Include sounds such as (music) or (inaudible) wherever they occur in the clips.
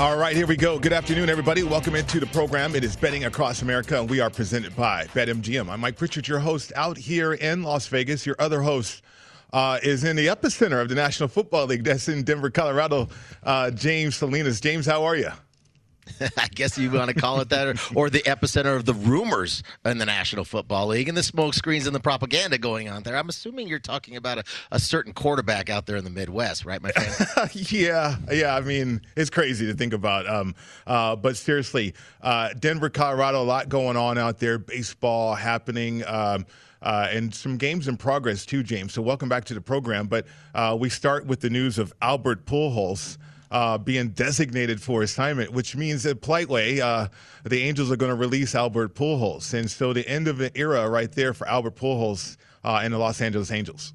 All right, here we go. Good afternoon, everybody. Welcome into the program. It is Betting Across America, and we are presented by BetMGM. I'm Mike Pritchard, your host out here in Las Vegas. Your other host uh, is in the epicenter of the National Football League. That's in Denver, Colorado. Uh, James Salinas. James, how are you? (laughs) I guess you want to call it that, or, or, the epicenter of the rumors in the National Football League and the smoke screens and the propaganda going on there. I'm assuming you're talking about a, a certain quarterback out there in the Midwest, right, my friend? (laughs) yeah, yeah. I mean, it's crazy to think about. Um, uh, but seriously, uh, Denver, Colorado, a lot going on out there. Baseball happening. Um, uh, and some games in progress too, James. So welcome back to the program. But uh, we start with the news of Albert Pujols uh, being designated for assignment, which means that polite way, uh, the Angels are going to release Albert Pujols, and so the end of an era right there for Albert Pujols uh, and the Los Angeles Angels.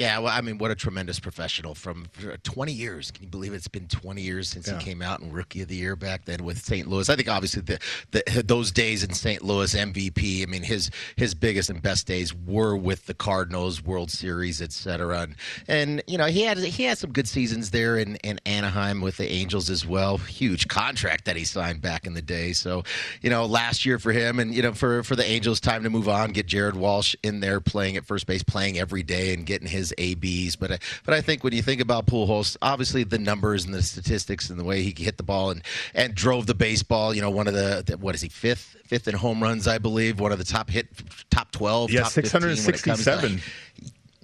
Yeah, well, I mean, what a tremendous professional from 20 years. Can you believe it's been 20 years since yeah. he came out and Rookie of the Year back then with St. Louis? I think obviously the, the, those days in St. Louis MVP. I mean, his his biggest and best days were with the Cardinals, World Series, etc. And, and you know he had he had some good seasons there in, in Anaheim with the Angels as well. Huge contract that he signed back in the day. So you know last year for him and you know for for the Angels, time to move on, get Jared Walsh in there playing at first base, playing every day, and getting his ABs. But I, but I think when you think about Pujols, obviously the numbers and the statistics and the way he hit the ball and and drove the baseball. You know, one of the what is he fifth fifth in home runs, I believe. One of the top hit top twelve. Yeah, six hundred sixty-seven.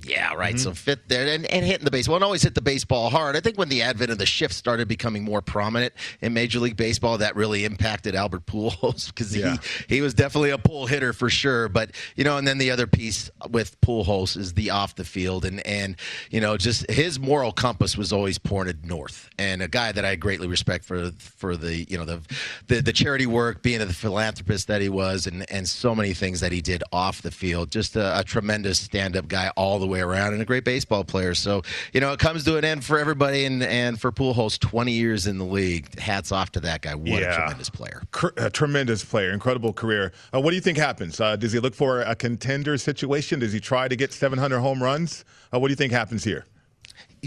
Yeah, right. Mm-hmm. So fit there and, and hitting the baseball and always hit the baseball hard. I think when the advent of the shift started becoming more prominent in Major League Baseball, that really impacted Albert Pujols (laughs) because he, yeah. he was definitely a pull hitter for sure. But you know, and then the other piece with Pujols is the off the field and and you know just his moral compass was always pointed north. And a guy that I greatly respect for for the you know the the, the charity work, being the philanthropist that he was, and and so many things that he did off the field. Just a, a tremendous stand up guy all the way way around and a great baseball player. So, you know, it comes to an end for everybody. And, and for Pujols, 20 years in the league, hats off to that guy. What yeah. a tremendous player. a tremendous player, incredible career. Uh, what do you think happens? Uh, does he look for a contender situation? Does he try to get 700 home runs? Uh, what do you think happens here?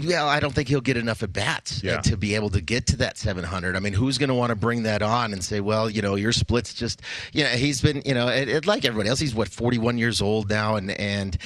Well, I don't think he'll get enough at bats uh, yeah. to be able to get to that 700. I mean, who's going to want to bring that on and say, well, you know, your splits just, you know, he's been, you know, it, it, like everybody else, he's what 41 years old now, and and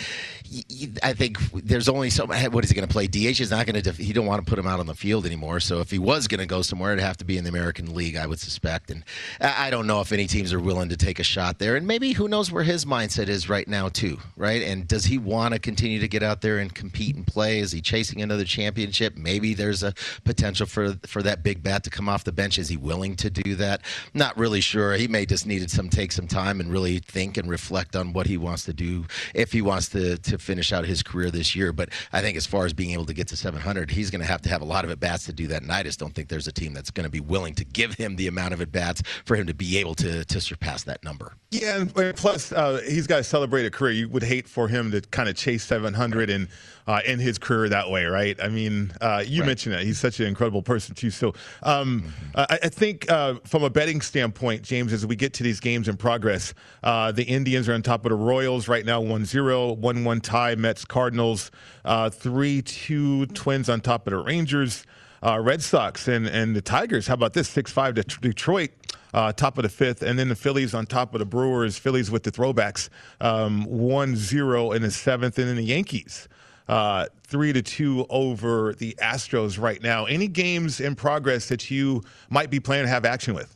I think there's only so what is he going to play? DH is not going to. Def- he don't want to put him out on the field anymore. So if he was going to go somewhere, it'd have to be in the American League, I would suspect. And I don't know if any teams are willing to take a shot there. And maybe who knows where his mindset is right now too, right? And does he want to continue to get out there and compete and play? Is he chasing another championship? Maybe there's a potential for for that big bat to come off the bench. Is he willing to do that? Not really sure. He may just needed some take some time and really think and reflect on what he wants to do if he wants to to finish out his career this year. But I think as far as being able to get to 700, he's going to have to have a lot of at bats to do that. And I just don't think there's a team that's going to be willing to give him the amount of at bats for him to be able to to surpass that number. Yeah, and plus uh, he's got to celebrate a career. You would hate for him to kind of chase 700 and uh, in his career that way, right? I mean, uh, you right. mentioned that he's such an incredible person too. So um, mm-hmm. I, I, think uh, from a betting standpoint, James, as we get to these games in progress, uh, the Indians are on top of the Royals right now, 1-0, 1-1 tie, Mets, Cardinals, 3-2 uh, Twins on top of the Rangers. Uh, Red Sox and, and the Tigers. How about this? 6 5 to Detroit. Uh, top of the fifth, and then the Phillies on top of the Brewers. Phillies with the throwbacks, um, 1-0 in the seventh, and then the Yankees uh, three to two over the Astros right now. Any games in progress that you might be planning to have action with?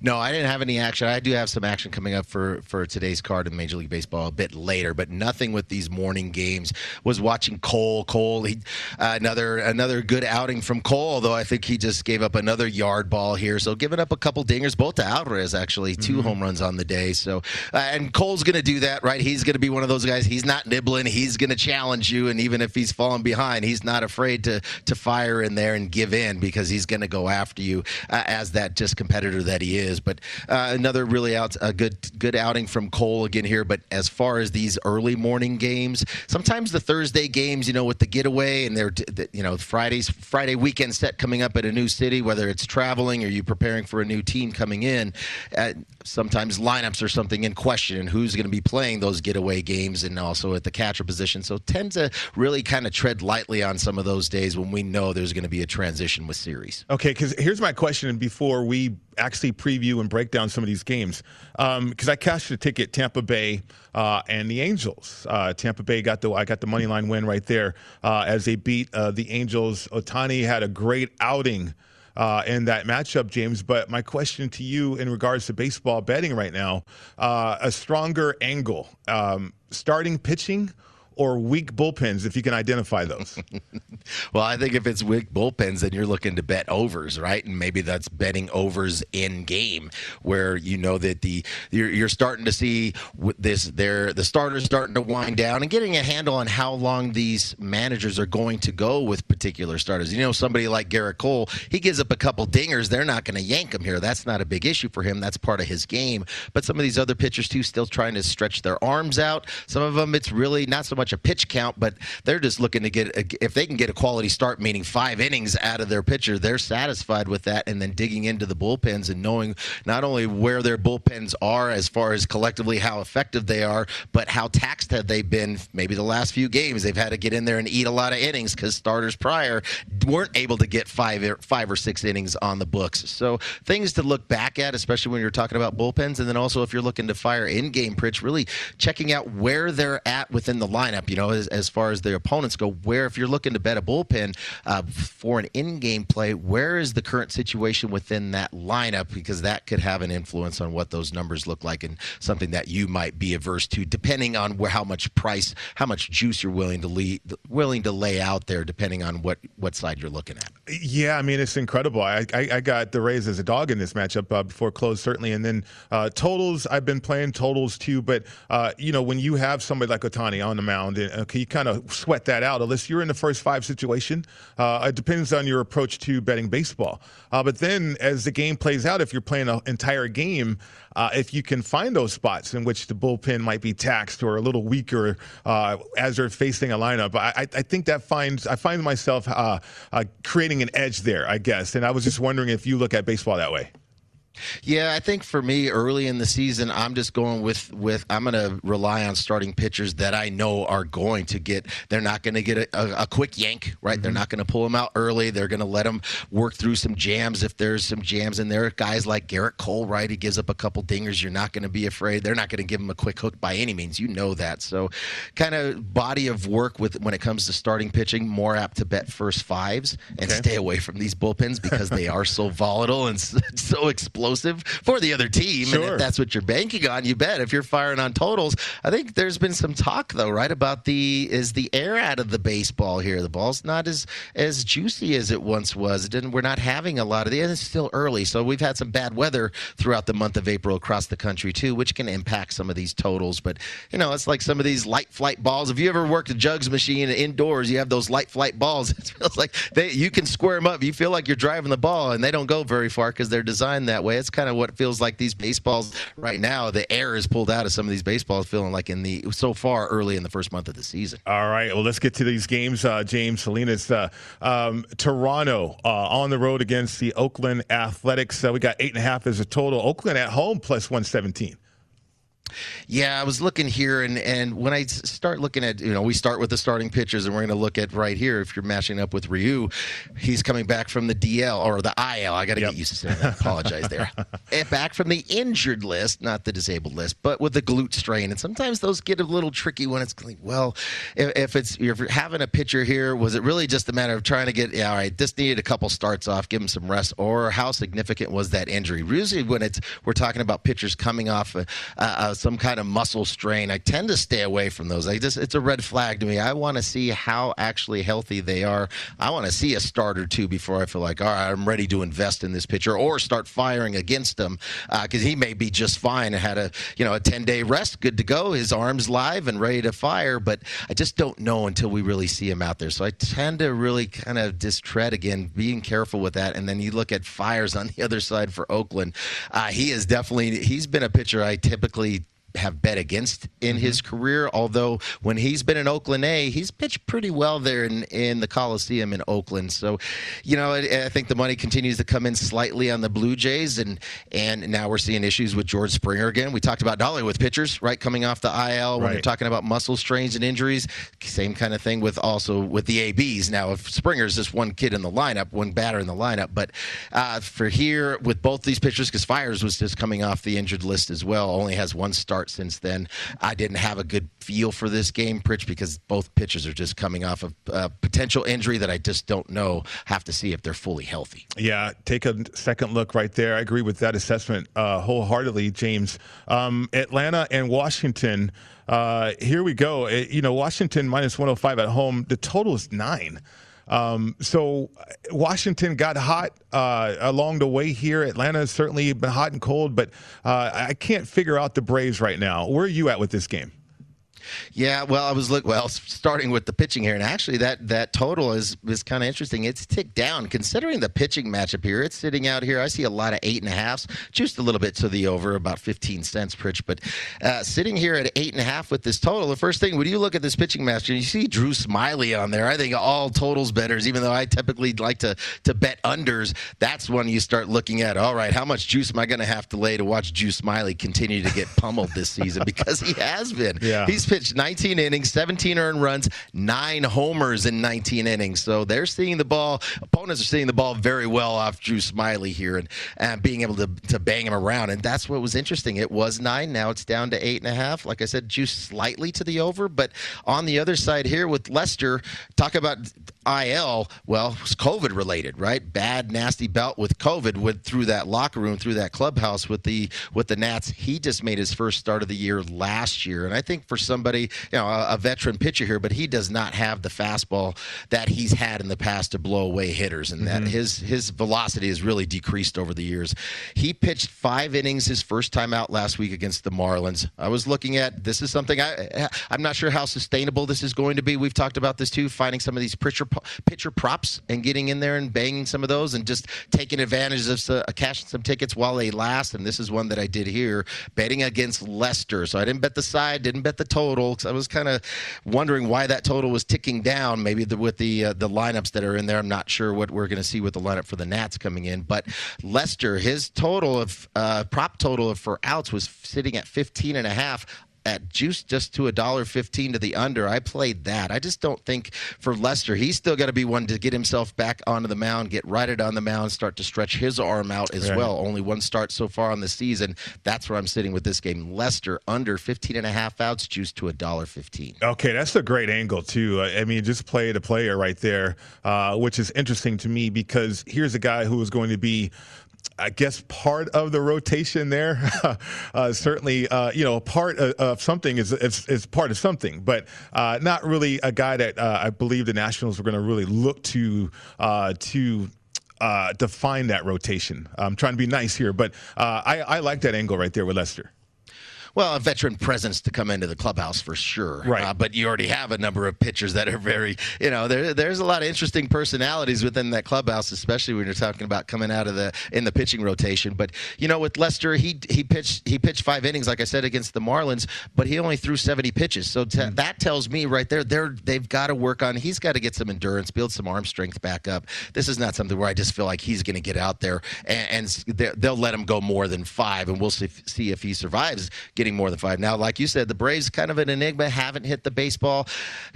No, I didn't have any action. I do have some action coming up for for today's card in Major League Baseball a bit later, but nothing with these morning games. Was watching Cole. Cole, he, uh, another another good outing from Cole, although I think he just gave up another yard ball here. So giving up a couple dingers, both to Alvarez actually, 2 mm-hmm. home runs on the day. So uh, and Cole's going to do that, right? He's going to be one of those guys. He's not nibbling. He's going to challenge you, and even if he's falling behind, he's not afraid to to fire in there and give in because he's going to go after you uh, as that just competitor that he is. But uh, another really out a good good outing from Cole again here. But as far as these early morning games, sometimes the Thursday games, you know, with the getaway and they're you know Fridays Friday weekend set coming up at a new city, whether it's traveling or you preparing for a new team coming in. Uh, sometimes lineups are something in question and who's going to be playing those getaway games and also at the catcher position. So tend to really kind of tread lightly on some of those days when we know there's going to be a transition with series. Okay, because here's my question before we actually preview and break down some of these games. Because um, I cashed a ticket, Tampa Bay uh, and the Angels. Uh, Tampa Bay got the I got the money line win right there uh, as they beat uh, the Angels. Ohtani had a great outing uh, in that matchup, James. But my question to you in regards to baseball betting right now, uh, a stronger angle, um, starting pitching or weak bullpens, if you can identify those? (laughs) well, I think if it's weak bullpens, then you're looking to bet overs, right? And maybe that's betting overs in game, where you know that the you're, you're starting to see this there the starters starting to wind down and getting a handle on how long these managers are going to go with particular starters. You know, somebody like Gerrit Cole, he gives up a couple dingers, they're not going to yank him here. That's not a big issue for him. That's part of his game. But some of these other pitchers too, still trying to stretch their arms out. Some of them, it's really not so much much a pitch count, but they're just looking to get a, if they can get a quality start, meaning five innings out of their pitcher, they're satisfied with that. And then digging into the bullpens and knowing not only where their bullpens are as far as collectively how effective they are, but how taxed have they been. Maybe the last few games they've had to get in there and eat a lot of innings because starters prior weren't able to get five five or six innings on the books. So things to look back at, especially when you're talking about bullpens, and then also if you're looking to fire in-game pitch, really checking out where they're at within the lineup lineup, you know, as, as far as their opponents go, where if you're looking to bet a bullpen uh, for an in game play, where is the current situation within that lineup? Because that could have an influence on what those numbers look like and something that you might be averse to, depending on where, how much price, how much juice you're willing to lead, willing to lay out there, depending on what, what side you're looking at. Yeah, I mean, it's incredible. I, I, I got the Rays as a dog in this matchup uh, before close, certainly. And then uh, totals, I've been playing totals too. But, uh, you know, when you have somebody like Ohtani on the mound, okay, you kind of sweat that out unless you're in the first five situation. Uh, it depends on your approach to betting baseball. Uh, but then as the game plays out, if you're playing an entire game, uh, if you can find those spots in which the bullpen might be taxed or a little weaker uh, as they're facing a lineup, I, I, think that finds I find myself uh, uh, creating an edge there, I guess. And I was just wondering if you look at baseball that way. Yeah, I think for me early in the season, I'm just going with with I'm going to rely on starting pitchers that I know are going to get. They're not going to get a, a, a, quick yank, right? Mm-hmm. They're not going to pull them out early. They're going to let them work through some jams if there's some jams in there. Guys like Gerrit Cole, right? He gives up a couple dingers. You're not going to be afraid. They're not going to give him a quick hook by any means. You know that. So, kind of body of work with when it comes to starting pitching, more apt to bet first fives and okay. stay away from these bullpens because they are so (laughs) volatile and (laughs) so explosive explosive for the other team. Sure. And if that's what you're banking on, you bet. If you're firing on totals, I think there's been some talk though, right, about the is the air out of the baseball here. The ball's not as as juicy as it once was. It didn't. We're not having a lot of the. And it's still early, so we've had some bad weather throughout the month of April across the country too, which can impact some of these totals. But you know, it's like some of these light flight balls. If you ever worked a jugs machine indoors, you have those light flight balls. (laughs) It feels like they you can square them up. You feel like you're driving the ball, and they don't go very far because they're designed that way way. It's kind of what feels like these baseballs right now. The air is pulled out of some of these baseballs, feeling like in the so far early in the first month of the season. All right, well, let's get to these games, uh, James Salinas. Uh, um, Toronto uh, on the road against the Oakland Athletics. Uh, we got eight and a half as a total. Oakland at home plus one seventeen. Yeah, I was looking here, and and when I start looking at, you know, we start with the starting pitchers, and we're going to look at right here. If you're matching up with Ryu, he's coming back from the DL or the IL. I got to yep. get used to saying that. Apologize there. and (laughs) back from the injured list, not the disabled list, but with the glute strain. And sometimes those get a little tricky when it's like, well, if, if it's if you're having a pitcher here, was it really just a matter of trying to get, yeah, all right, this needed a couple starts off, give him some rest, or how significant was that injury? Usually, when it's we're talking about pitchers coming off a, a uh, some kind of muscle strain, I tend to stay away from those. I just it's a red flag to me. I want to see how actually healthy they are. I want to see a start or two before I feel like, all right, I'm ready to invest in this pitcher or start firing against him because uh, he may be just fine and had a you know a 10 day rest, good to go. His arms live and ready to fire, but I just don't know until we really see him out there. So I tend to really kind of distread again, being careful with that. And then you look at Fiers on the other side for Oakland. Uh, he is definitely he's been a pitcher I typically have bet against in his mm-hmm. career. Although when he's been in Oakland A, he's pitched pretty well there in, in the Coliseum in Oakland. So, you know, I, I, think the money continues to come in slightly on the Blue Jays, and and now we're seeing issues with George Springer again. We talked about Dolly with pitchers, right, coming off the IL. When right. you're talking about muscle strains and injuries, same kind of thing with also with the ABs. Now, if Springer's just one kid in the lineup, one batter in the lineup, but uh, for here with both these pitchers, because Fiers was just coming off the injured list as well, only has one start start since then. I didn't have a good feel for this game, Pritch, because both pitchers are just coming off of a potential injury that I just don't know. Have to see if they're fully healthy. Yeah, take a second look right there. I agree with that assessment uh, wholeheartedly, James. Um, Atlanta and Washington. Uh, here we go. It, you know, Washington minus 105 at home. The total is nine. Um, so Washington got hot uh, along the way here. Atlanta has certainly been hot and cold, but uh, I can't figure out the Braves right now. Where are you at with this game? Yeah, well, I was look well (laughs) starting with the pitching here, and actually that that total is is kind of interesting. It's ticked down considering the pitching matchup here. It's sitting out here. I see a lot of eight and a halfs, just a little bit to the over, about 15 cents, Pritch. But uh, sitting here at eight and a half with this total, the first thing when you look at this pitching match, and you see Drew Smyly on there. I think all totals betters, even though I typically like to to bet unders, that's when you start looking at all right, how much juice am I going to have to lay to watch Drew Smyly continue to get pummeled this season (laughs) because he has been. Yeah. He's pitched 19 innings, 17 earned runs, nine homers in 19 innings. So they're seeing the ball. Opponents are seeing the ball very well off Drew Smyly here and, and being able to, to bang him around. And that's what was interesting. It was nine. Now it's down to eight and a half. Like I said, juice slightly to the over. But on the other side here with Lester, talk about IL. Well, it's COVID related, right? Bad, nasty bout with COVID went through that locker room, through that clubhouse with the with the Nats. He just made his first start of the year last year, and I think for somebody you know, a, a, veteran pitcher here, but he does not have the fastball that he's had in the past to blow away hitters, and that mm-hmm. his his velocity has really decreased over the years. He pitched five innings his first time out last week against the Marlins. I was looking at this is something I I'm not sure how sustainable this is going to be. We've talked about this too, finding some of these pitcher pitcher props and getting in there and banging some of those and just taking advantage of uh, cashing some tickets while they last. And this is one that I did here, betting against Lester. So I didn't bet the side, didn't bet the total. I was kind of wondering why that total was ticking down. Maybe the, with the uh, the lineups that are in there, I'm not sure what we're going to see with the lineup for the Nats coming in. But Lester, his total of uh, prop total of for outs was sitting at 15 and a half at juice just to a dollar fifteen to the under. I played that. I just don't think for Lester, he's still got to be one to get himself back onto the mound, get righted on the mound, start to stretch his arm out as right. well. Only one start so far on the season. That's where I'm sitting with this game. Lester under 15 and a half outs, juice to a dollar fifteen. Okay, that's a great angle too. I mean, just play the player right there, uh, which is interesting to me because here's a guy who is going to be I guess part of the rotation there. (laughs) uh, certainly, uh, you know, part of, of something is, is, is part of something, but uh, not really a guy that uh, I believe the Nationals were going to really look to uh, to. Uh, define that rotation. I'm trying to be nice here, but I, I like that angle right there with Lester. Well, a veteran presence to come into the clubhouse for sure. Right. Uh, but you already have a number of pitchers that are very, you know, there, there's a lot of interesting personalities within that clubhouse, especially when you're talking about coming out of the in the pitching rotation. But you know, with Lester, he he pitched he pitched five innings, like I said, against the Marlins, but he only threw 70 pitches. So t- mm. that tells me right there, they're they've got to work on. He's got to get some endurance, build some arm strength back up. This is not something where I just feel like he's going to get out there and, and they'll let him go more than five, and we'll see, see if he survives getting more than five. Now, like you said, the Braves kind of an enigma, haven't hit the baseball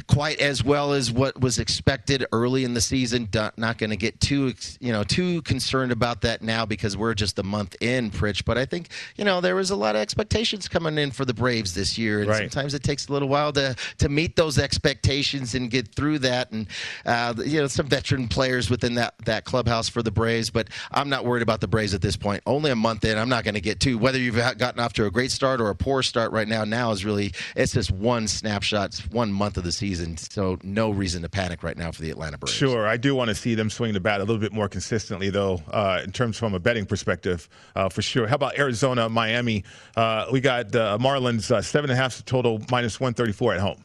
quite as well as what was expected early in the season. Not going to get too, you know, too concerned about that now because we're just a month in, Pritch. But I think, you know, there was a lot of expectations coming in for the Braves this year, and right. sometimes it takes a little while to to meet those expectations and get through that. And uh, you know, some veteran players within that that clubhouse for the Braves, but I'm not worried about the Braves at this point. Only a month in, I'm not going to get too whether you've gotten off to a great start or a poor start right now. Now is really it's just one snapshot, one month of the season. So no reason to panic right now for the Atlanta Braves. Sure, I do want to see them swing the bat a little bit more consistently, though, uh, in terms from a betting perspective, uh, for sure. How about Arizona, Miami? Uh, we got uh, Marlins uh, seven and a half total, minus one thirty four at home.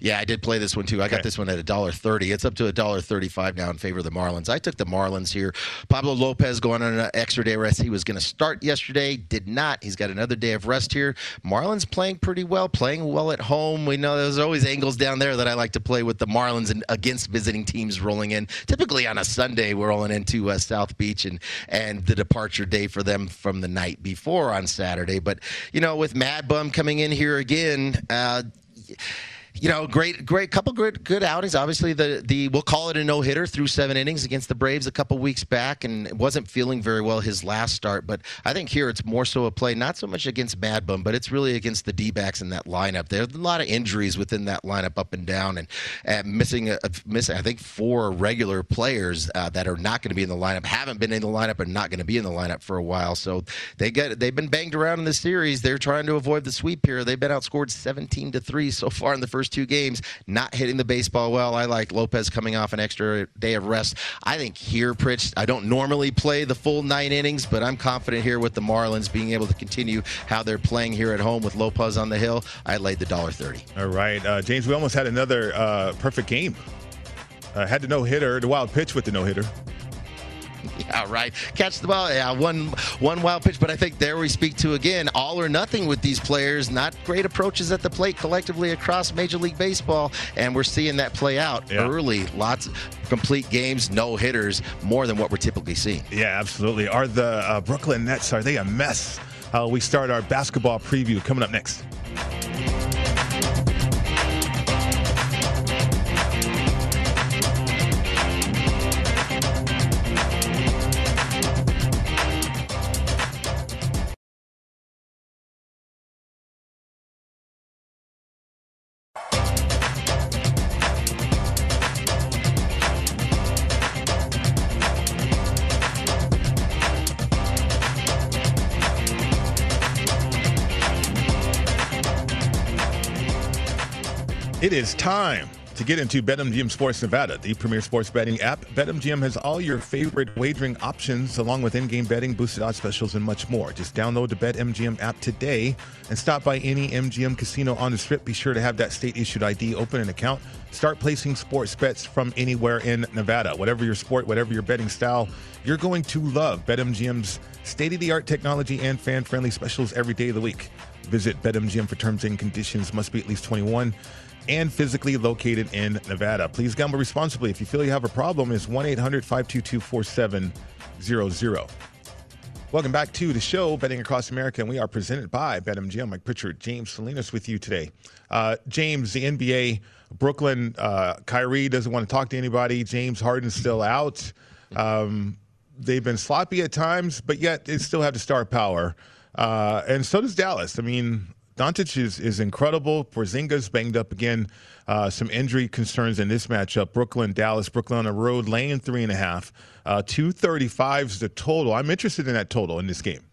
Yeah, I did play this one too. I got this one at a dollar thirty. It's up to a dollar thirty-five now in favor of the Marlins. I took the Marlins here. Pablo Lopez going on an extra day rest. He was going to start yesterday, did not. He's got another day of rest here. Marlins playing pretty well, playing well at home. We know there's always angles down there that I like to play with the Marlins and against visiting teams rolling in. Typically on a Sunday, we're rolling into uh, South Beach and and the departure day for them from the night before on Saturday. But you know, with Mad Bum coming in here again. Uh, you know, great, great couple good good outings. Obviously, the the we'll call it a no hitter through seven innings against the Braves a couple weeks back, and wasn't feeling very well his last start. But I think here it's more so a play, not so much against Mad Bum, but it's really against the D backs in that lineup. There's a lot of injuries within that lineup, up and down, and, and missing a, missing I think four regular players uh, that are not going to be in the lineup, haven't been in the lineup, and not going to be in the lineup for a while. So they get they've been banged around in the series. They're trying to avoid the sweep here. They've been outscored 17 to three so far in the first first two games, not hitting the baseball well. I like Lopez coming off an extra day of rest. I think here, Pritch, I don't normally play the full nine innings, but I'm confident here with the Marlins being able to continue how they're playing here at home with Lopez on the hill. I laid the dollar thirty. All right, uh, James, we almost had another uh, perfect game. Uh, had the no hitter, the wild pitch with the no hitter. (laughs) Yeah, right. Catch the ball. Yeah, one one wild pitch, but I think there we speak to again all or nothing with these players. Not great approaches at the plate collectively across Major League Baseball, and we're seeing that play out yeah. early. Lots complete games, no hitters, more than what we're typically seeing. Yeah, absolutely. Are the uh, Brooklyn Nets are they a mess? Uh, we start our basketball preview coming up next. Is time to get into BetMGM Sports Nevada, the premier sports betting app. BetMGM has all your favorite wagering options, along with in game betting, boosted odds specials, and much more. Just download the BetMGM app today and stop by any MGM casino on the strip. Be sure to have that state issued ID, open an account, start placing sports bets from anywhere in Nevada. Whatever your sport, whatever your betting style, you're going to love BetMGM's state of the art technology and fan friendly specials every day of the week. Visit BetMGM for terms and conditions. Must be at least 21 and physically located in Nevada. Please gamble responsibly. If you feel you have a problem, it's 1 800 522 4700. Welcome back to the show, Betting Across America, and we are presented by BetMGM. Mike Pritchard, James Salinas with you today. Uh, James, the NBA, Brooklyn, uh, Kyrie doesn't want to talk to anybody. James Harden's still out. Um, they've been sloppy at times, but yet they still have the star power. Uh, and so does Dallas. I mean, Doncic is, is incredible. Porzingis banged up again. Uh, some injury concerns in this matchup. Brooklyn, Dallas, Brooklyn on the road, laying three and a half. Uh, 235 is the total. I'm interested in that total in this game.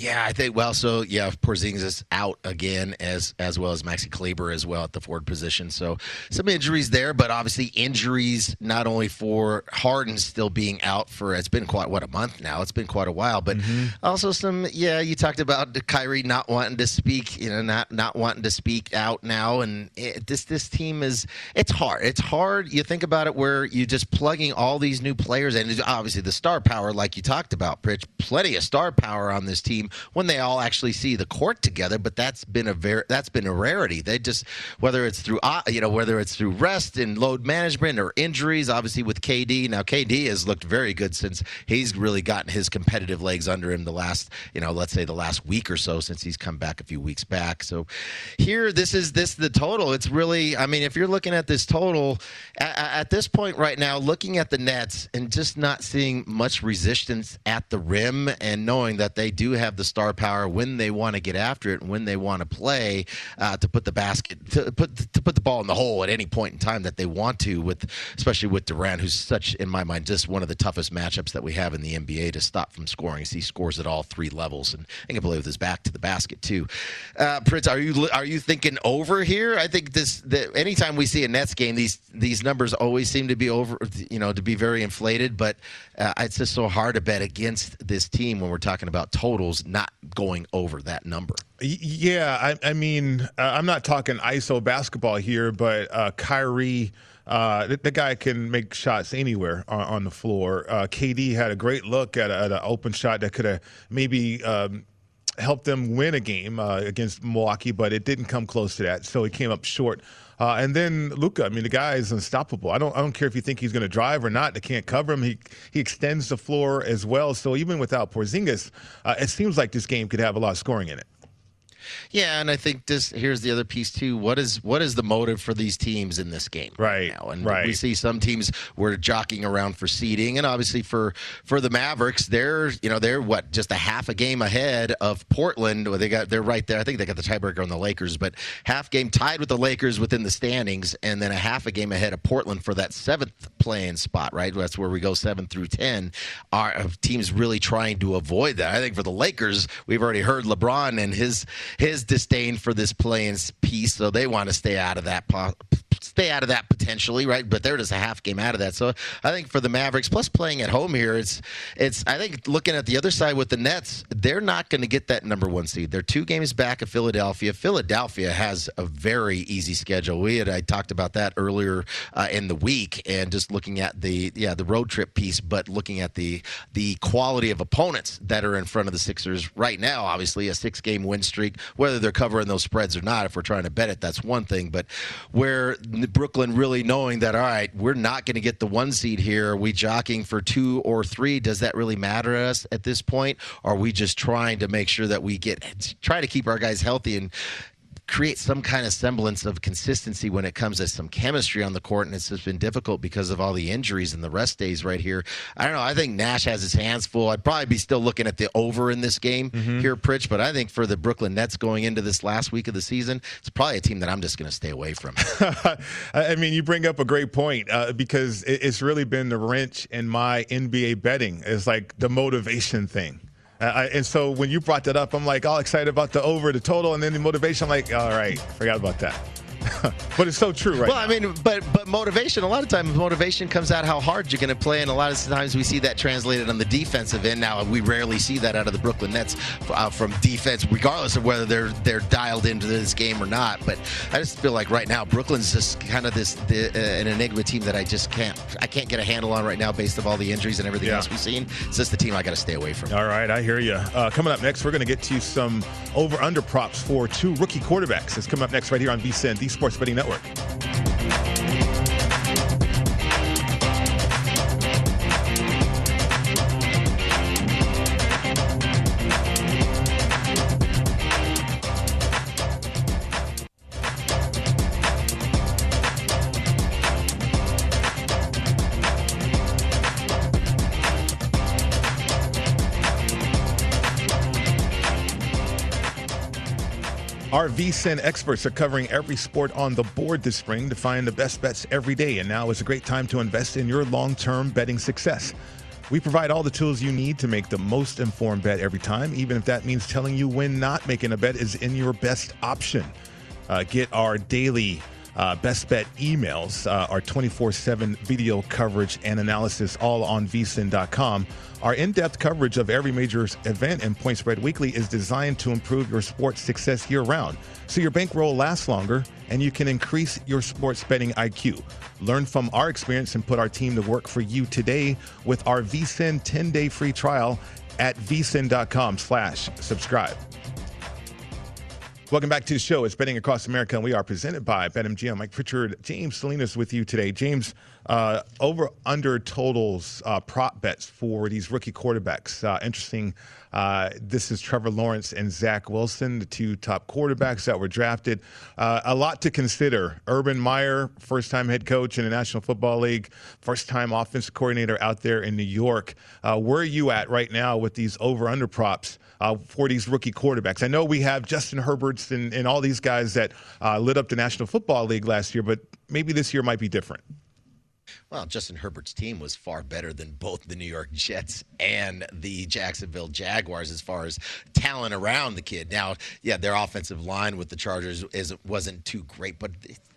Yeah, I think well. So yeah, Porzingis is out again, as as well as Maxi Kleber as well at the forward position. So some injuries there, but obviously injuries not only for Harden still being out for it's been quite what a month now. It's been quite a while, but mm-hmm. also some yeah. You talked about Kyrie not wanting to speak, you know, not not wanting to speak out now, and it, this this team is it's hard. It's hard. You think about it where you're just plugging all these new players, and obviously the star power, like you talked about, Pritch, plenty of star power on this team when they all actually see the court together. But that's been a very that's been a rarity. They just whether it's through uh, you know whether it's through rest and load management or injuries. Obviously with KD now, KD has looked very good since he's really gotten his competitive legs under him the last you know let's say the last week or so since he's come back a few weeks back. So here this is this the total. It's really I mean if you're looking at this total at, at this point right now, looking at the Nets and just not seeing much resistance at the rim and knowing that they do have have the star power when they want to get after it and when they want to play uh, to put the basket to put to put the ball in the hole at any point in time that they want to. With especially with Durant, who's such in my mind just one of the toughest matchups that we have in the NBA to stop from scoring. He scores at all three levels and, and can play with his back to the basket too. Uh, Pritch, are you are you thinking over here? I think this the, anytime we see a Nets game, these these numbers always seem to be over, you know, to be very inflated. But uh, it's just so hard to bet against this team when we're talking about totals not going over that number. Yeah, I, I mean, uh, I'm not talking ISO basketball here, but uh, Kyrie. Uh, the, the, guy can make shots anywhere on, on the floor. Uh, KD had a great look at, an open shot that could have maybe um, helped them win a game uh, against Milwaukee, but it didn't come close to that. So he came up short. Uh, and then Luka, I mean, the guy is unstoppable. I don't, I don't care if you think he's going to drive or not. They can't cover him. He, he extends the floor as well. So even without Porzingis, uh, it seems like this game could have a lot of scoring in it. Yeah, and I think this here's the other piece too. What is what is the motive for these teams in this game right, right now? And right. we see some teams were jockeying around for seeding, and obviously for for the Mavericks, they're you know they're what just a half a game ahead of Portland. They got they're right there. I think they got the tiebreaker on the Lakers, but half game tied with the Lakers within the standings, and then a half a game ahead of Portland for that seventh playing spot. Right, that's where we go seven through ten. Our teams really trying to avoid that. I think for the Lakers, we've already heard LeBron and his his disdain for this playing piece, so they want to stay out of that stay out of that potentially, right? But they're just a half game out of that. So I think for the Mavericks, plus playing at home here, it's it's I think looking at the other side with the Nets, they're not going to get that number one seed. They're two games back of Philadelphia. Philadelphia has a very easy schedule. We had I talked about that earlier uh, in the week, and just looking at the yeah the road trip piece, but looking at the the quality of opponents that are in front of the Sixers right now. Obviously, a six game win streak, whether they're covering those spreads or not. If we're trying to bet it, that's one thing. But where Brooklyn really knowing that, all right, we're not going to get the one seed here. Are we jockeying for two or three? Does that really matter to us at this point? Are we just trying to make sure that we get, try to keep our guys healthy and create some kind of semblance of consistency when it comes to some chemistry on the court, and it's just been difficult because of all the injuries and the rest days right here. I don't know. I think Nash has his hands full. I'd probably be still looking at the over in this game mm-hmm. here, Pritch, but I think for the Brooklyn Nets going into this last week of the season, it's probably a team that I'm just going to stay away from. (laughs) I mean, you bring up a great point uh, because it's really been the wrench in my NBA betting. It's like the motivation thing. Uh, and so when you brought that up, I'm like all excited about the over, the total, and then the motivation. I'm like, all right, forgot about that. (laughs) but it's so true, right? Well, now. I mean, but but motivation. A lot of times, motivation comes out how hard you're going to play, and a lot of times we see that translated on the defensive end. Now, we rarely see that out of the Brooklyn Nets uh, from defense, regardless of whether they're they're dialed into this game or not. But I just feel like right now, Brooklyn's just kind of this the, uh, an enigma team that I just can't I can't get a handle on right now, based of all the injuries and everything yeah. else we've seen. It's just the team I got to stay away from. All right, I hear you. Uh, coming up next, we're going to get to some over under props for two rookie quarterbacks. It's coming up next right here on the Sports Betting Network. Our VSIN experts are covering every sport on the board this spring to find the best bets every day, and now is a great time to invest in your long term betting success. We provide all the tools you need to make the most informed bet every time, even if that means telling you when not making a bet is in your best option. Uh, get our daily uh, best bet emails, uh, our 24 7 video coverage and analysis, all on vsin.com. Our in depth coverage of every major event in Point Spread Weekly is designed to improve your sports success year round so your bankroll lasts longer and you can increase your sports betting IQ. Learn from our experience and put our team to work for you today with our vsin 10 day free trial at vsin.com slash subscribe. Welcome back to the show. It's Betting Across America, and we are presented by BetMGM. Mike Pritchard, James Salinas with you today. James, uh, over under totals uh, prop bets for these rookie quarterbacks. Uh, interesting. Uh, this is Trevor Lawrence and Zach Wilson, the two top quarterbacks that were drafted. Uh, a lot to consider. Urban Meyer, first time head coach in the National Football League, first time offensive coordinator out there in New York. Uh, where are you at right now with these over under props? Uh, for these rookie quarterbacks. I know we have Justin Herberts and, and all these guys that uh, lit up the National Football League last year, but maybe this year might be different. Well, Justin Herbert's team was far better than both the New York Jets and the Jacksonville Jaguars as far as talent around the kid. Now, yeah, their offensive line with the Chargers is, wasn't too great, but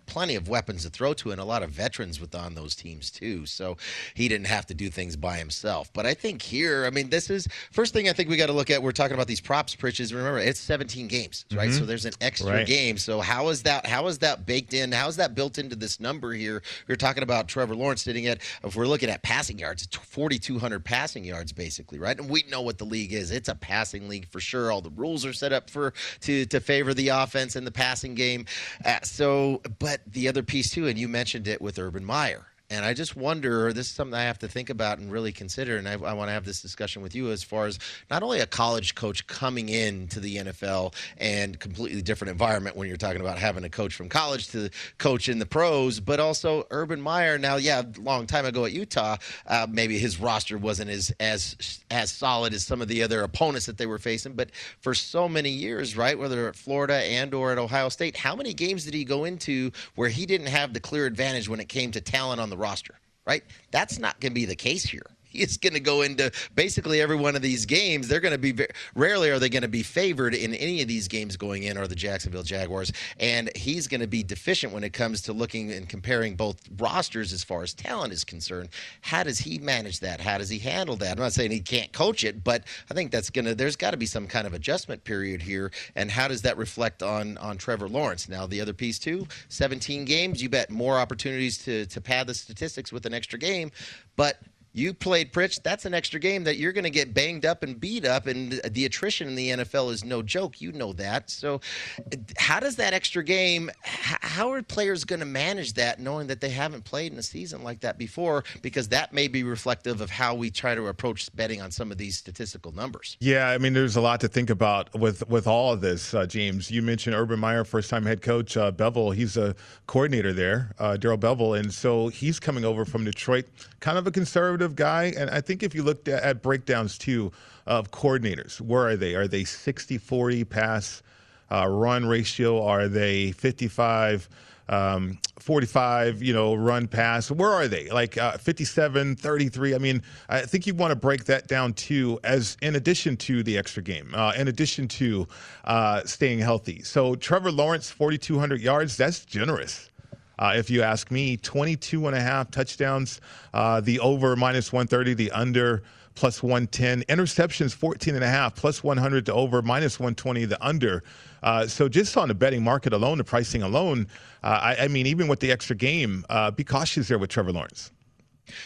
plenty of weapons to throw to and a lot of veterans with on those teams too. So he didn't have to do things by himself. But I think here, I mean, this is first thing I think we got to look at. We're talking about these props pitches. Remember, it's 17 games, right? Mm-hmm. So there's an extra right. game. So how is that? How is that baked in? How is that built into this number here? We're talking about Trevor Lawrence sitting at. If we're looking at passing yards, 4,200 passing yards basically, right? And we know what the league is. It's a passing league for sure. All the rules are set up for to to favor the offense and the passing game. Uh, so, but but the other piece too, and you mentioned it with Urban Meyer. And I just wonder, this is something I have to think about and really consider. And I, I want to have this discussion with you as far as not only a college coach coming in to the NFL and completely different environment when you're talking about having a coach from college to coach in the pros, but also Urban Meyer. Now, yeah, a long time ago at Utah, uh, maybe his roster wasn't as as as solid as some of the other opponents that they were facing. But for so many years, right, whether at Florida and or at Ohio State, how many games did he go into where he didn't have the clear advantage when it came to talent on the roster, right? That's not going to be the case here is going to go into basically every one of these games. They're going to be rarely are they going to be favored in any of these games going in, or the Jacksonville Jaguars. And he's going to be deficient when it comes to looking and comparing both rosters as far as talent is concerned. How does he manage that? How does he handle that? I'm not saying he can't coach it, but I think that's going to there's got to be some kind of adjustment period here. And how does that reflect on on Trevor Lawrence? Now the other piece too, 17 games, you bet more opportunities to to pad the statistics with an extra game, but you played Pritch. That's an extra game that you're going to get banged up and beat up, and the attrition in the NFL is no joke. You know that. So, how does that extra game? How are players going to manage that, knowing that they haven't played in a season like that before? Because that may be reflective of how we try to approach betting on some of these statistical numbers. Yeah, I mean, there's a lot to think about with with all of this, uh, James. You mentioned Urban Meyer, first time head coach. Uh, Bevell, he's a coordinator there, uh, Darrell Bevell, and so he's coming over from Detroit, kind of a conservative guy. And I think if you looked at, at breakdowns too of coordinators, where are they? Are they 60 40 pass uh, run ratio? Are they 55? Um, 45, you know, run pass. Where are they? Like uh, 57, 33. I mean, I think you want to break that down too, as in addition to the extra game, uh, in addition to uh, staying healthy. So Trevor Lawrence, 4,200 yards. That's generous. Uh, if you ask me, 22 and a half touchdowns, uh, the over minus 130, the under plus 110. Interceptions 14 and a half, plus 100 to over, minus 120 the under. Uh, so just on the betting market alone, the pricing alone, uh, I, I, mean, even with the extra game, uh, be cautious there with Trevor Lawrence.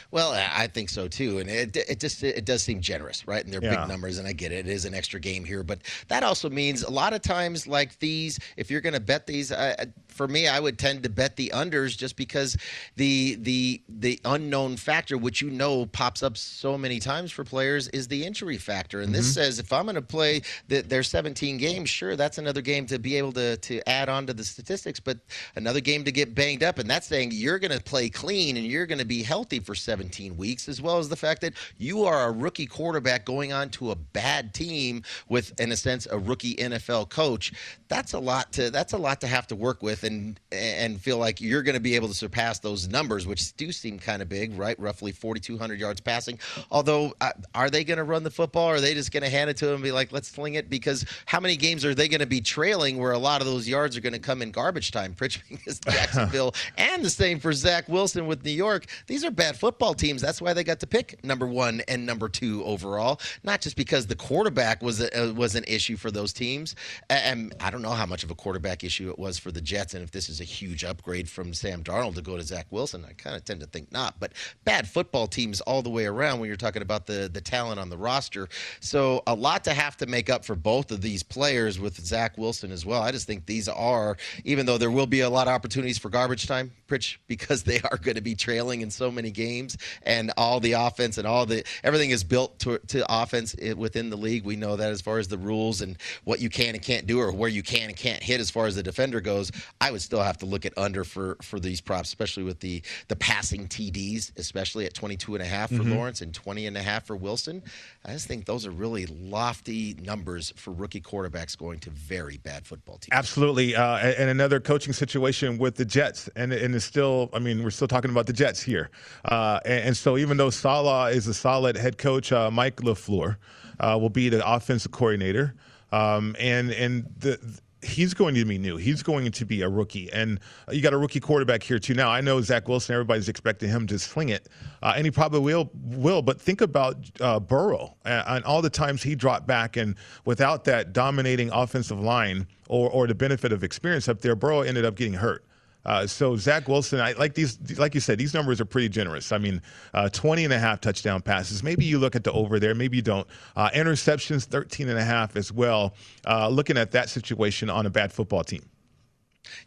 Well, I think so too, and it it just it does seem generous, right? And they're yeah. big numbers, and I get it. It is an extra game here, but that also means a lot of times, like these, if you're going to bet these, uh, for me, I would tend to bet the unders just because the the the unknown factor, which you know pops up so many times for players, is the injury factor. And mm-hmm. this says if I'm going to play the, their 17 games, sure, that's another game to be able to to add on to the statistics, but another game to get banged up, and that's saying you're going to play clean and you're going to be healthy for 17 weeks, as well as the fact that you are a rookie quarterback going on to a bad team with, in a sense, a rookie NFL coach. That's a lot to that's a lot to have to work with and and feel like you're going to be able to surpass those numbers, which do seem kind of big, right? Roughly 4,200 yards passing. Although, uh, are they going to run the football? Or are they just going to hand it to him and be like, let's sling it? Because how many games are they going to be trailing where a lot of those yards are going to come in garbage time? (laughs) Pritch because Jacksonville, (laughs) and the same for Zach Wilson with New York. These are bad football teams. That's why they got to pick number one and number two overall, not just because the quarterback was a, uh, was an issue for those teams. And I don't know how much of a quarterback issue it was for the Jets Wilson if this is a huge upgrade from Sam Darnold to go to Zach Wilson. I kind of tend to think not, but bad football teams all the way around when you're talking about the the talent on the roster. So a lot to have to make up for both of these players with Zach Wilson as well. I just think these are, even though there will be a lot of opportunities for garbage time, Pritch, because they are going to be trailing in so many games, and all the offense and all the everything is built to, to offense eh, within the league. We know that as far as the rules and what you can and can't do, or where you can and can't hit as far as the defender goes. I would still have to look at under for for these props, especially with the the passing TDs, especially at 22 and a half for mm-hmm. Lawrence and 20 and a half for Wilson. I just think those are really lofty numbers for rookie quarterbacks going to very bad football teams. Absolutely, uh, and another coaching situation with the Jets, and and it's still, I mean, we're still talking about the Jets here, uh, and, and, so even though Saleh is a solid head coach, uh, Mike LaFleur uh, will be the offensive coordinator, um, and and the he's going to be new. He's going to be a rookie, and you got a rookie quarterback here too. Now I know Zach Wilson. Everybody's expecting him to sling it, uh, and he probably will. Will, but think about uh, Burrow and, and, all the times he dropped back, and without that dominating offensive line or or the benefit of experience up there, Burrow ended up getting hurt. Uh, so Zach Wilson, I like these, like you said, these numbers are pretty generous. I mean, uh, 20 and a half touchdown passes. Maybe you look at the over there, maybe you don't. Uh, interceptions, 13 and a half as well. Uh, looking at that situation on a bad football team.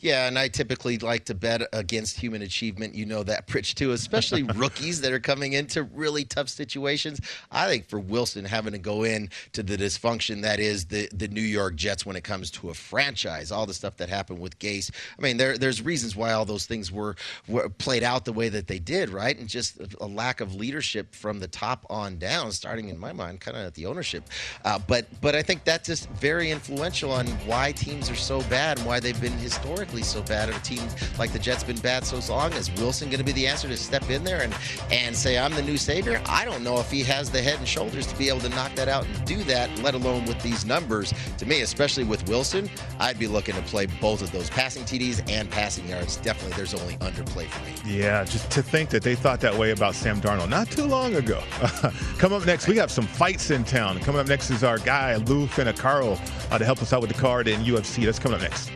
Yeah, and I typically like to bet against human achievement. You know that, Pritch, too, especially (laughs) rookies that are coming into really tough situations. I think for Wilson having to go in to the dysfunction that is the, the New York Jets when it comes to a franchise, all the stuff that happened with Gase. I mean, there there's reasons why all those things were, were played out the way that they did, right? And just a lack of leadership from the top on down, starting in my mind, kind of at the ownership. Uh, but but I think that's just very influential on why teams are so bad and why they've been historically historically so bad at a team like the Jets been bad so long? Is Wilson going to be the answer to step in there and and say I'm the new savior? I don't know if he has the head and shoulders to be able to knock that out and do that, let alone with these numbers. To me, especially with Wilson, I'd be looking to play both of those passing TDs and passing yards. Definitely, there's only underplay for me. Yeah, just to think that they thought that way about Sam Darnold not too long ago. (laughs) Come up next, we have some fights in town. Coming up next is our guy Lou Finocchiaro uh, to help us out with the card in UFC. That's coming up next.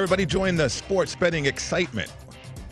Everybody join the sports betting excitement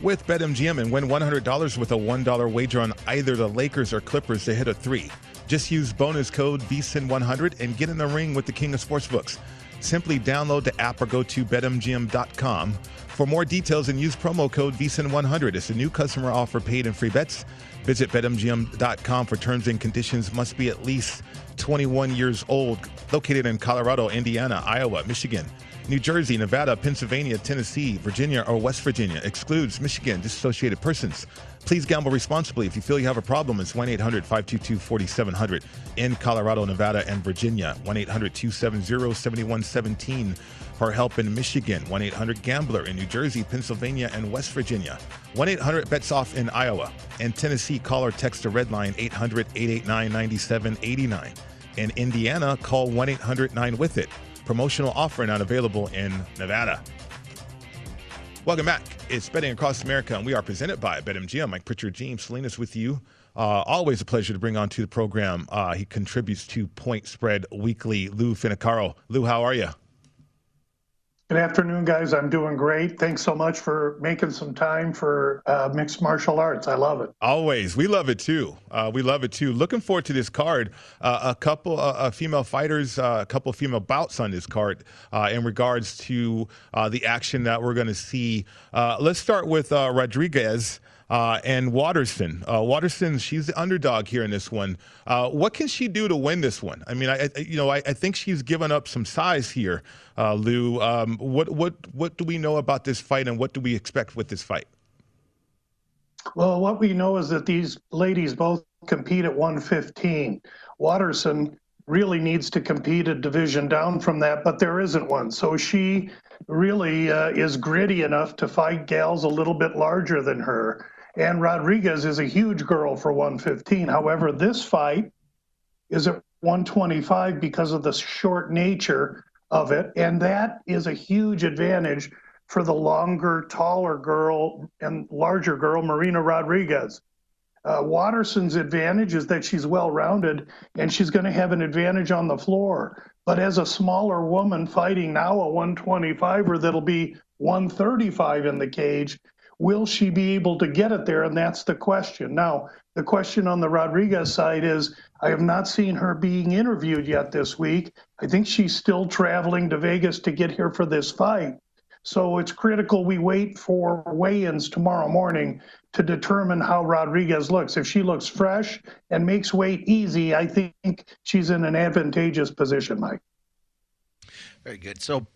with BetMGM and win $100 with a $1 wager on either the Lakers or Clippers to hit a three. Just use bonus code VSIN100 and get in the ring with the king of sportsbooks. Simply download the app or go to betmgm.com for more details and use promo code VSIN100. It's a new customer offer paid and free bets. Visit betmgm.com for terms and conditions. Must be at least 21 years old. Located in Colorado, Indiana, Iowa, Michigan. New Jersey, Nevada, Pennsylvania, Tennessee, Virginia, or West Virginia. Excludes Michigan, disassociated persons. Please gamble responsibly. If you feel you have a problem, it's 1 800 522 4700 in Colorado, Nevada, and Virginia. 1 800 270 7117 for help in Michigan. 1 800 Gambler in New Jersey, Pennsylvania, and West Virginia. 1 800 Bets Off in Iowa. In Tennessee, call or text the red line 800 889 9789. In Indiana, call 1 800 9 with it. Promotional offer not available in Nevada. Welcome back. It's Betting Across America, and we are presented by BetMGM. Mike Pritchard, James Salinas with you. Uh, always a pleasure to bring on to the program. Uh, he contributes to Point Spread Weekly. Lou Finocchiaro. Lou, how are you? Good afternoon, guys. I'm doing great. Thanks so much for making some time for uh, mixed martial arts. I love it. Always. We love it too. Uh, we love it too. Looking forward to this card. Uh, a couple uh, female fighters, uh, a couple female bouts on this card uh, in regards to the action that we're going to see. let's start with Rodriguez. Uh, and Waterson. Uh, Waterson, she's the underdog here in this one. Uh, what can she do to win this one? I mean, I, I you know, I, I, think she's given up some size here, uh, Lou. Um, what what what do we know about this fight, and what do we expect with this fight? Well, what we know is that these ladies both compete at 115. Waterson really needs to compete a division down from that, but there isn't one. So she really uh, is gritty enough to fight gals a little bit larger than her. And Rodriguez is a huge girl for 115. However, this fight is at 125 because of the short nature of it. And that is a huge advantage for the longer, taller girl and larger girl, Marina Rodriguez. Uh, Waterson's advantage is that she's well rounded and she's going to have an advantage on the floor. But as a smaller woman fighting now a 125er that'll be 135 in the cage, will she be able to get it there? And that's the question. Now, the question on the Rodriguez side is I have not seen her being interviewed yet this week. I think she's still traveling to Vegas to get here for this fight. So it's critical we wait for weigh ins tomorrow morning to determine how Rodriguez looks. If she looks fresh and makes weight easy, I think she's in an advantageous position, Mike. Very good. So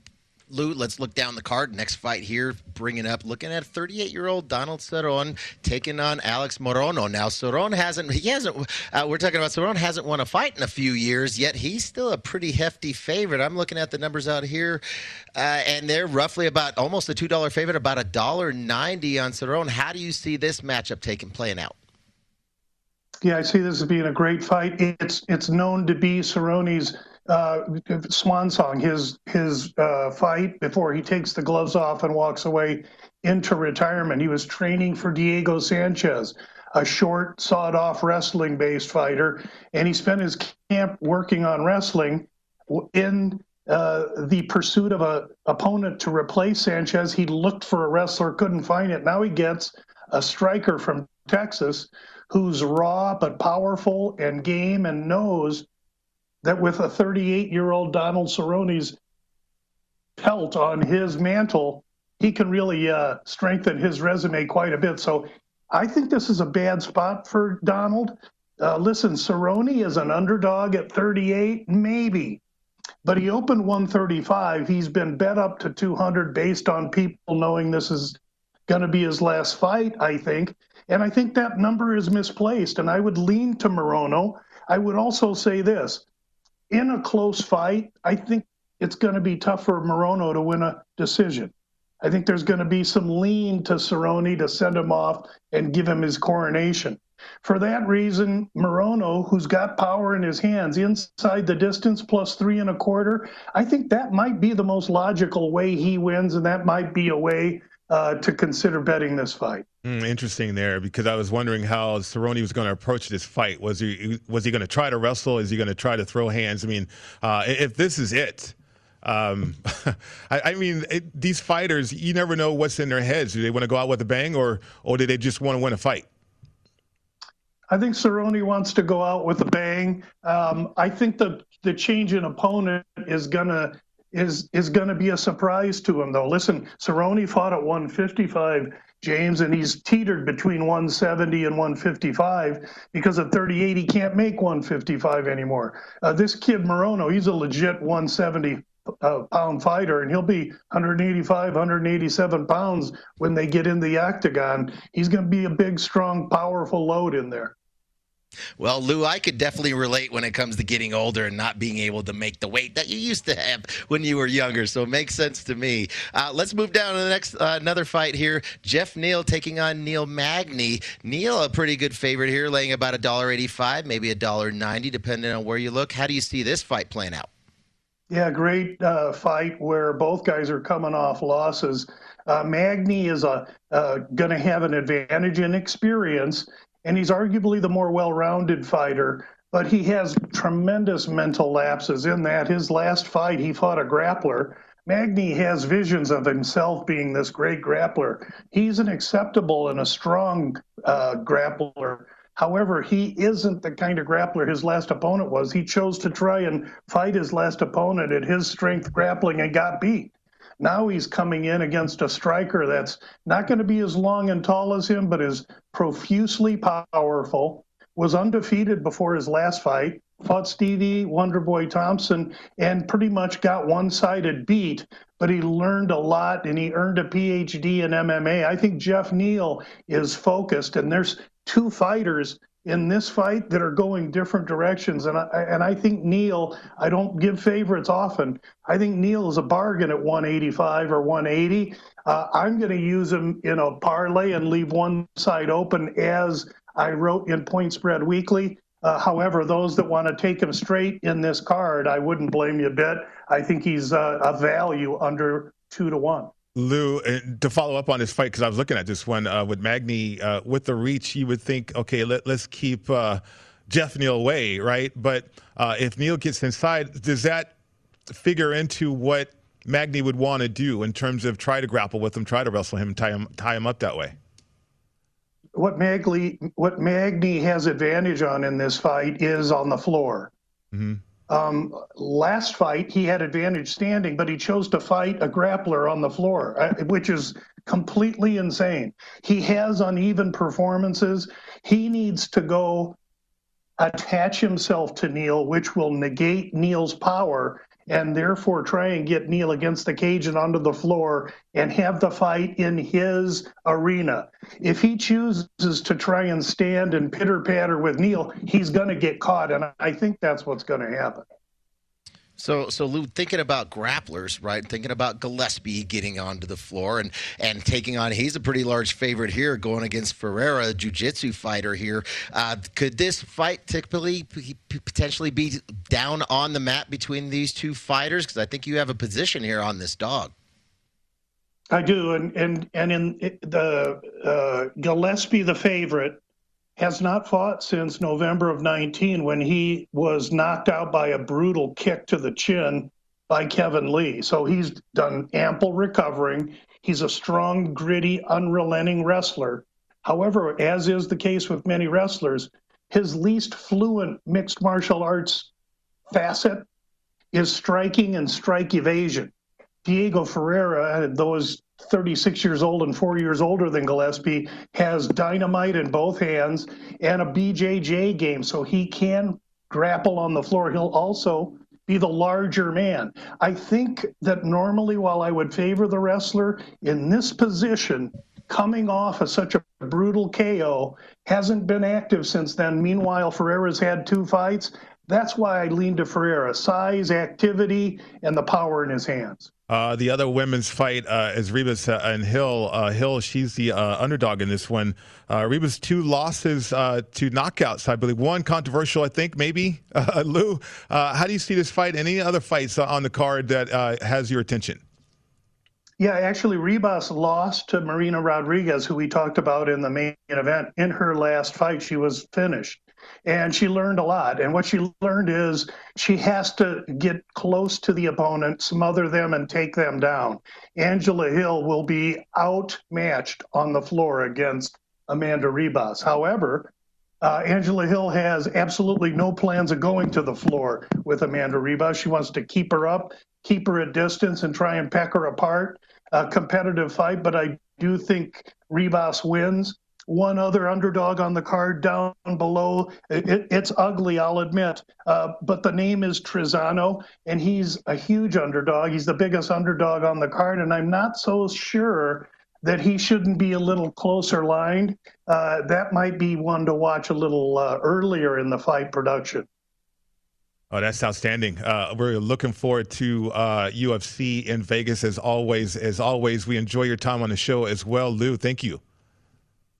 Lou, let's look down the card. Next fight here, bringing up, looking at 38-year-old Donald Cerrone taking on Alex Morono. Now, Cerrone hasn't, he hasn't, uh, we're talking about Cerrone hasn't won a fight in a few years, yet he's still a pretty hefty favorite. I'm looking at the numbers out here, uh, and they're roughly about almost a $2 favorite, about a dollar ninety on Cerrone. How do you see this matchup taking, playing out? Yeah, I see this as being a great fight. It's it's known to be Cerrone's uh, swan song, his his uh, fight before he takes the gloves off and walks away into retirement. He was training for Diego Sanchez, a short, sawed-off wrestling-based fighter, and he spent his camp working on wrestling. In uh, the pursuit of a opponent to replace Sanchez, he looked for a wrestler, couldn't find it. Now he gets a striker from Texas who's raw but powerful and game and knows that with a 38 year old Donald Cerrone's pelt on his mantle, he can really uh, strengthen his resume quite a bit. So I think this is a bad spot for Donald. Uh, listen, Cerrone is an underdog at 38, maybe, but he opened 135. He's been bet up to 200 based on people knowing this is going to be his last fight, I think. And I think that number is misplaced. And I would lean to Morono. I would also say this in a close fight, I think it's going to be tough for Morono to win a decision. I think there's going to be some lean to Cerrone to send him off and give him his coronation. For that reason, Morono, who's got power in his hands inside the distance plus three and a quarter, I think that might be the most logical way he wins, and that might be a way uh, to consider betting this fight. Mm, interesting there, because I was wondering how Cerrone was going to approach this fight. Was he was he going to try to wrestle? Is he going to try to throw hands? I mean, uh, if this is it. Um, (laughs) I, I, mean, it, these fighters, you never know what's in their heads. Do they want to go out with a bang, or or do they just want to win a fight? I think Cerrone wants to go out with a bang. Um, I think the the change in opponent is gonna is is to be a surprise to him, though. Listen, Cerrone fought at 155, James, and he's teetered between 170 and 155 because at 38 he can't make 155 anymore. Uh, this kid Morono, he's a legit 170 uh, pound fighter, and he'll be 185, 187 pounds when they get in the octagon. He's going to be a big, strong, powerful load in there. Well, Lou, I could definitely relate when it comes to getting older and not being able to make the weight that you used to have when you were younger. So it makes sense to me. Uh, let's move down to the next uh, another fight here. Geoff Neal taking on Neil Magny. Neil, a pretty good favorite here, laying about a dollar eighty-five, maybe a dollar ninety, depending on where you look. How do you see this fight playing out? Yeah, great uh, fight where both guys are coming off losses. Uh, Magny is uh, going to have an advantage in experience, and he's arguably the more well-rounded fighter. But he has tremendous mental lapses in that his last fight he fought a grappler. Magny has visions of himself being this great grappler. He's an acceptable and a strong uh, grappler. However, he isn't the kind of grappler his last opponent was. He chose to try and fight his last opponent at his strength grappling and got beat. Now he's coming in against a striker that's not going to be as long and tall as him, but is profusely powerful, was undefeated before his last fight, fought Stevie Wonderboy Thompson, and pretty much got one sided beat. But he learned a lot and he earned a PhD in MMA. I think Geoff Neal is focused, and there's two fighters in this fight that are going different directions. And I, and I think Neil, I don't give favorites often. I think Neil is a bargain at 185 or 180. Uh, I'm going to use him in a parlay and leave one side open as I wrote in Point Spread Weekly. Uh, however, those that want to take him straight in this card, I wouldn't blame you a bit. I think he's uh, a value under two to one. Lou, to follow up on this fight, because I was looking at this one uh, with Magny, uh, with the reach, you would think, okay, let, us keep uh, Geoff Neal away, right? But uh, if Neal gets inside, does that figure into what Magny would want to do in terms of try to grapple with him, try to wrestle him, tie him, tie him up that way? What Magny, what Magny has advantage on in this fight is on the floor. Mm-hmm. Um, last fight, he had advantage standing, but he chose to fight a grappler on the floor, uh, which is completely insane. He has uneven performances. He needs to go attach himself to Neal, which will negate Neal's power and therefore try and get Neal against the cage and onto the floor and have the fight in his arena. If he chooses to try and stand and pitter patter with Neal, he's going to get caught. And I think that's what's going to happen. So, so Lou, thinking about grapplers, right? Thinking about Gillespie getting onto the floor and and taking on. He's a pretty large favorite here, going against Ferreira, a jiu-jitsu fighter here. Uh, could this fight typically potentially be down on the mat between these two fighters? Because I think you have a position here on this dog. I do, and and and in the uh, Gillespie, the favorite, has not fought since November of 19 when he was knocked out by a brutal kick to the chin by Kevin Lee. So he's done ample recovering. He's a strong, gritty, unrelenting wrestler. However, as is the case with many wrestlers, his least fluent mixed martial arts facet is striking and strike evasion. Diego Ferreira, those 36 years old and four years older than Gillespie, has dynamite in both hands and a BJJ game, so he can grapple on the floor. He'll also be the larger man. I think that normally, while I would favor the wrestler in this position, coming off of such a brutal KO, hasn't been active since then. Meanwhile, Ferreira's had two fights. That's why I lean to Ferreira size, activity, and the power in his hands. Uh, the other women's fight uh, is Ribas uh, and Hill. Uh, Hill, she's the uh, underdog in this one. Uh, Ribas two losses to knockouts, I believe. One controversial, I think, maybe. (laughs) Lou, how do you see this fight? Any other fights on the card that has your attention? Yeah, actually, Ribas lost to Marina Rodriguez, who we talked about in the main event. In her last fight, she was finished and she learned a lot. And what she learned is she has to get close to the opponent, smother them, and take them down. Angela Hill will be outmatched on the floor against Amanda Ribas. However, uh, Angela Hill has absolutely no plans of going to the floor with Amanda Ribas. She wants to keep her up, keep her at distance, and try and peck her apart. A competitive fight, but I do think Ribas wins one other underdog on the card down below. It, it's ugly, I'll admit, uh, but the name is Trizano, and he's a huge underdog. He's the biggest underdog on the card, and I'm not so sure that he shouldn't be a little closer lined. Uh, that might be one to watch a little uh, earlier in the fight production. Oh, that's outstanding. Uh, we're looking forward to uh, UFC in Vegas as always. As always, we enjoy your time on the show as well, Lou. Thank you.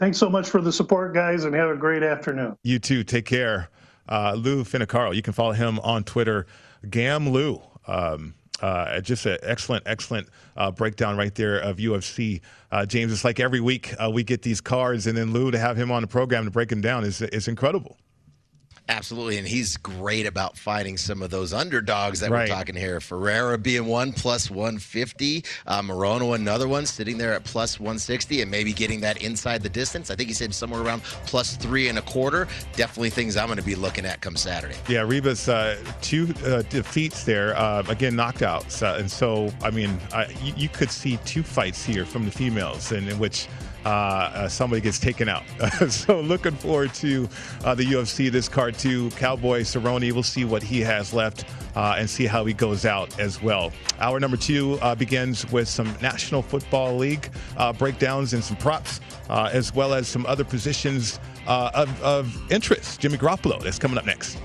Thanks so much for the support, guys, and have a great afternoon. You too. Take care. Uh, Lou Finocchiaro. You can follow him on Twitter, Gam Lou. Um, uh, just an excellent, excellent uh, breakdown right there of UFC. Uh, James, it's like every week uh, we get these cards, and then Lou to have him on the program to break them down is is incredible. Absolutely, and he's great about fighting some of those underdogs that right. we're talking here. Ferreira being one plus 150, uh, Morono another one sitting there at plus 160, and maybe getting that inside the distance. I think he said somewhere around plus three and a quarter. Definitely things I'm going to be looking at come Saturday. Yeah, Ribas uh, two uh, defeats there, uh, again knockouts, uh, and so I mean you, you, could see two fights here from the females, in, in which uh, uh, somebody gets taken out. (laughs) so looking forward to uh, the UFC this card too. Cowboy Cerrone, we'll see what he has left uh, and see how he goes out as well. Hour number two uh, begins with some National Football League uh, breakdowns and some props, uh, as well as some other positions of, of interest. Jimmy Garoppolo, that's coming up next.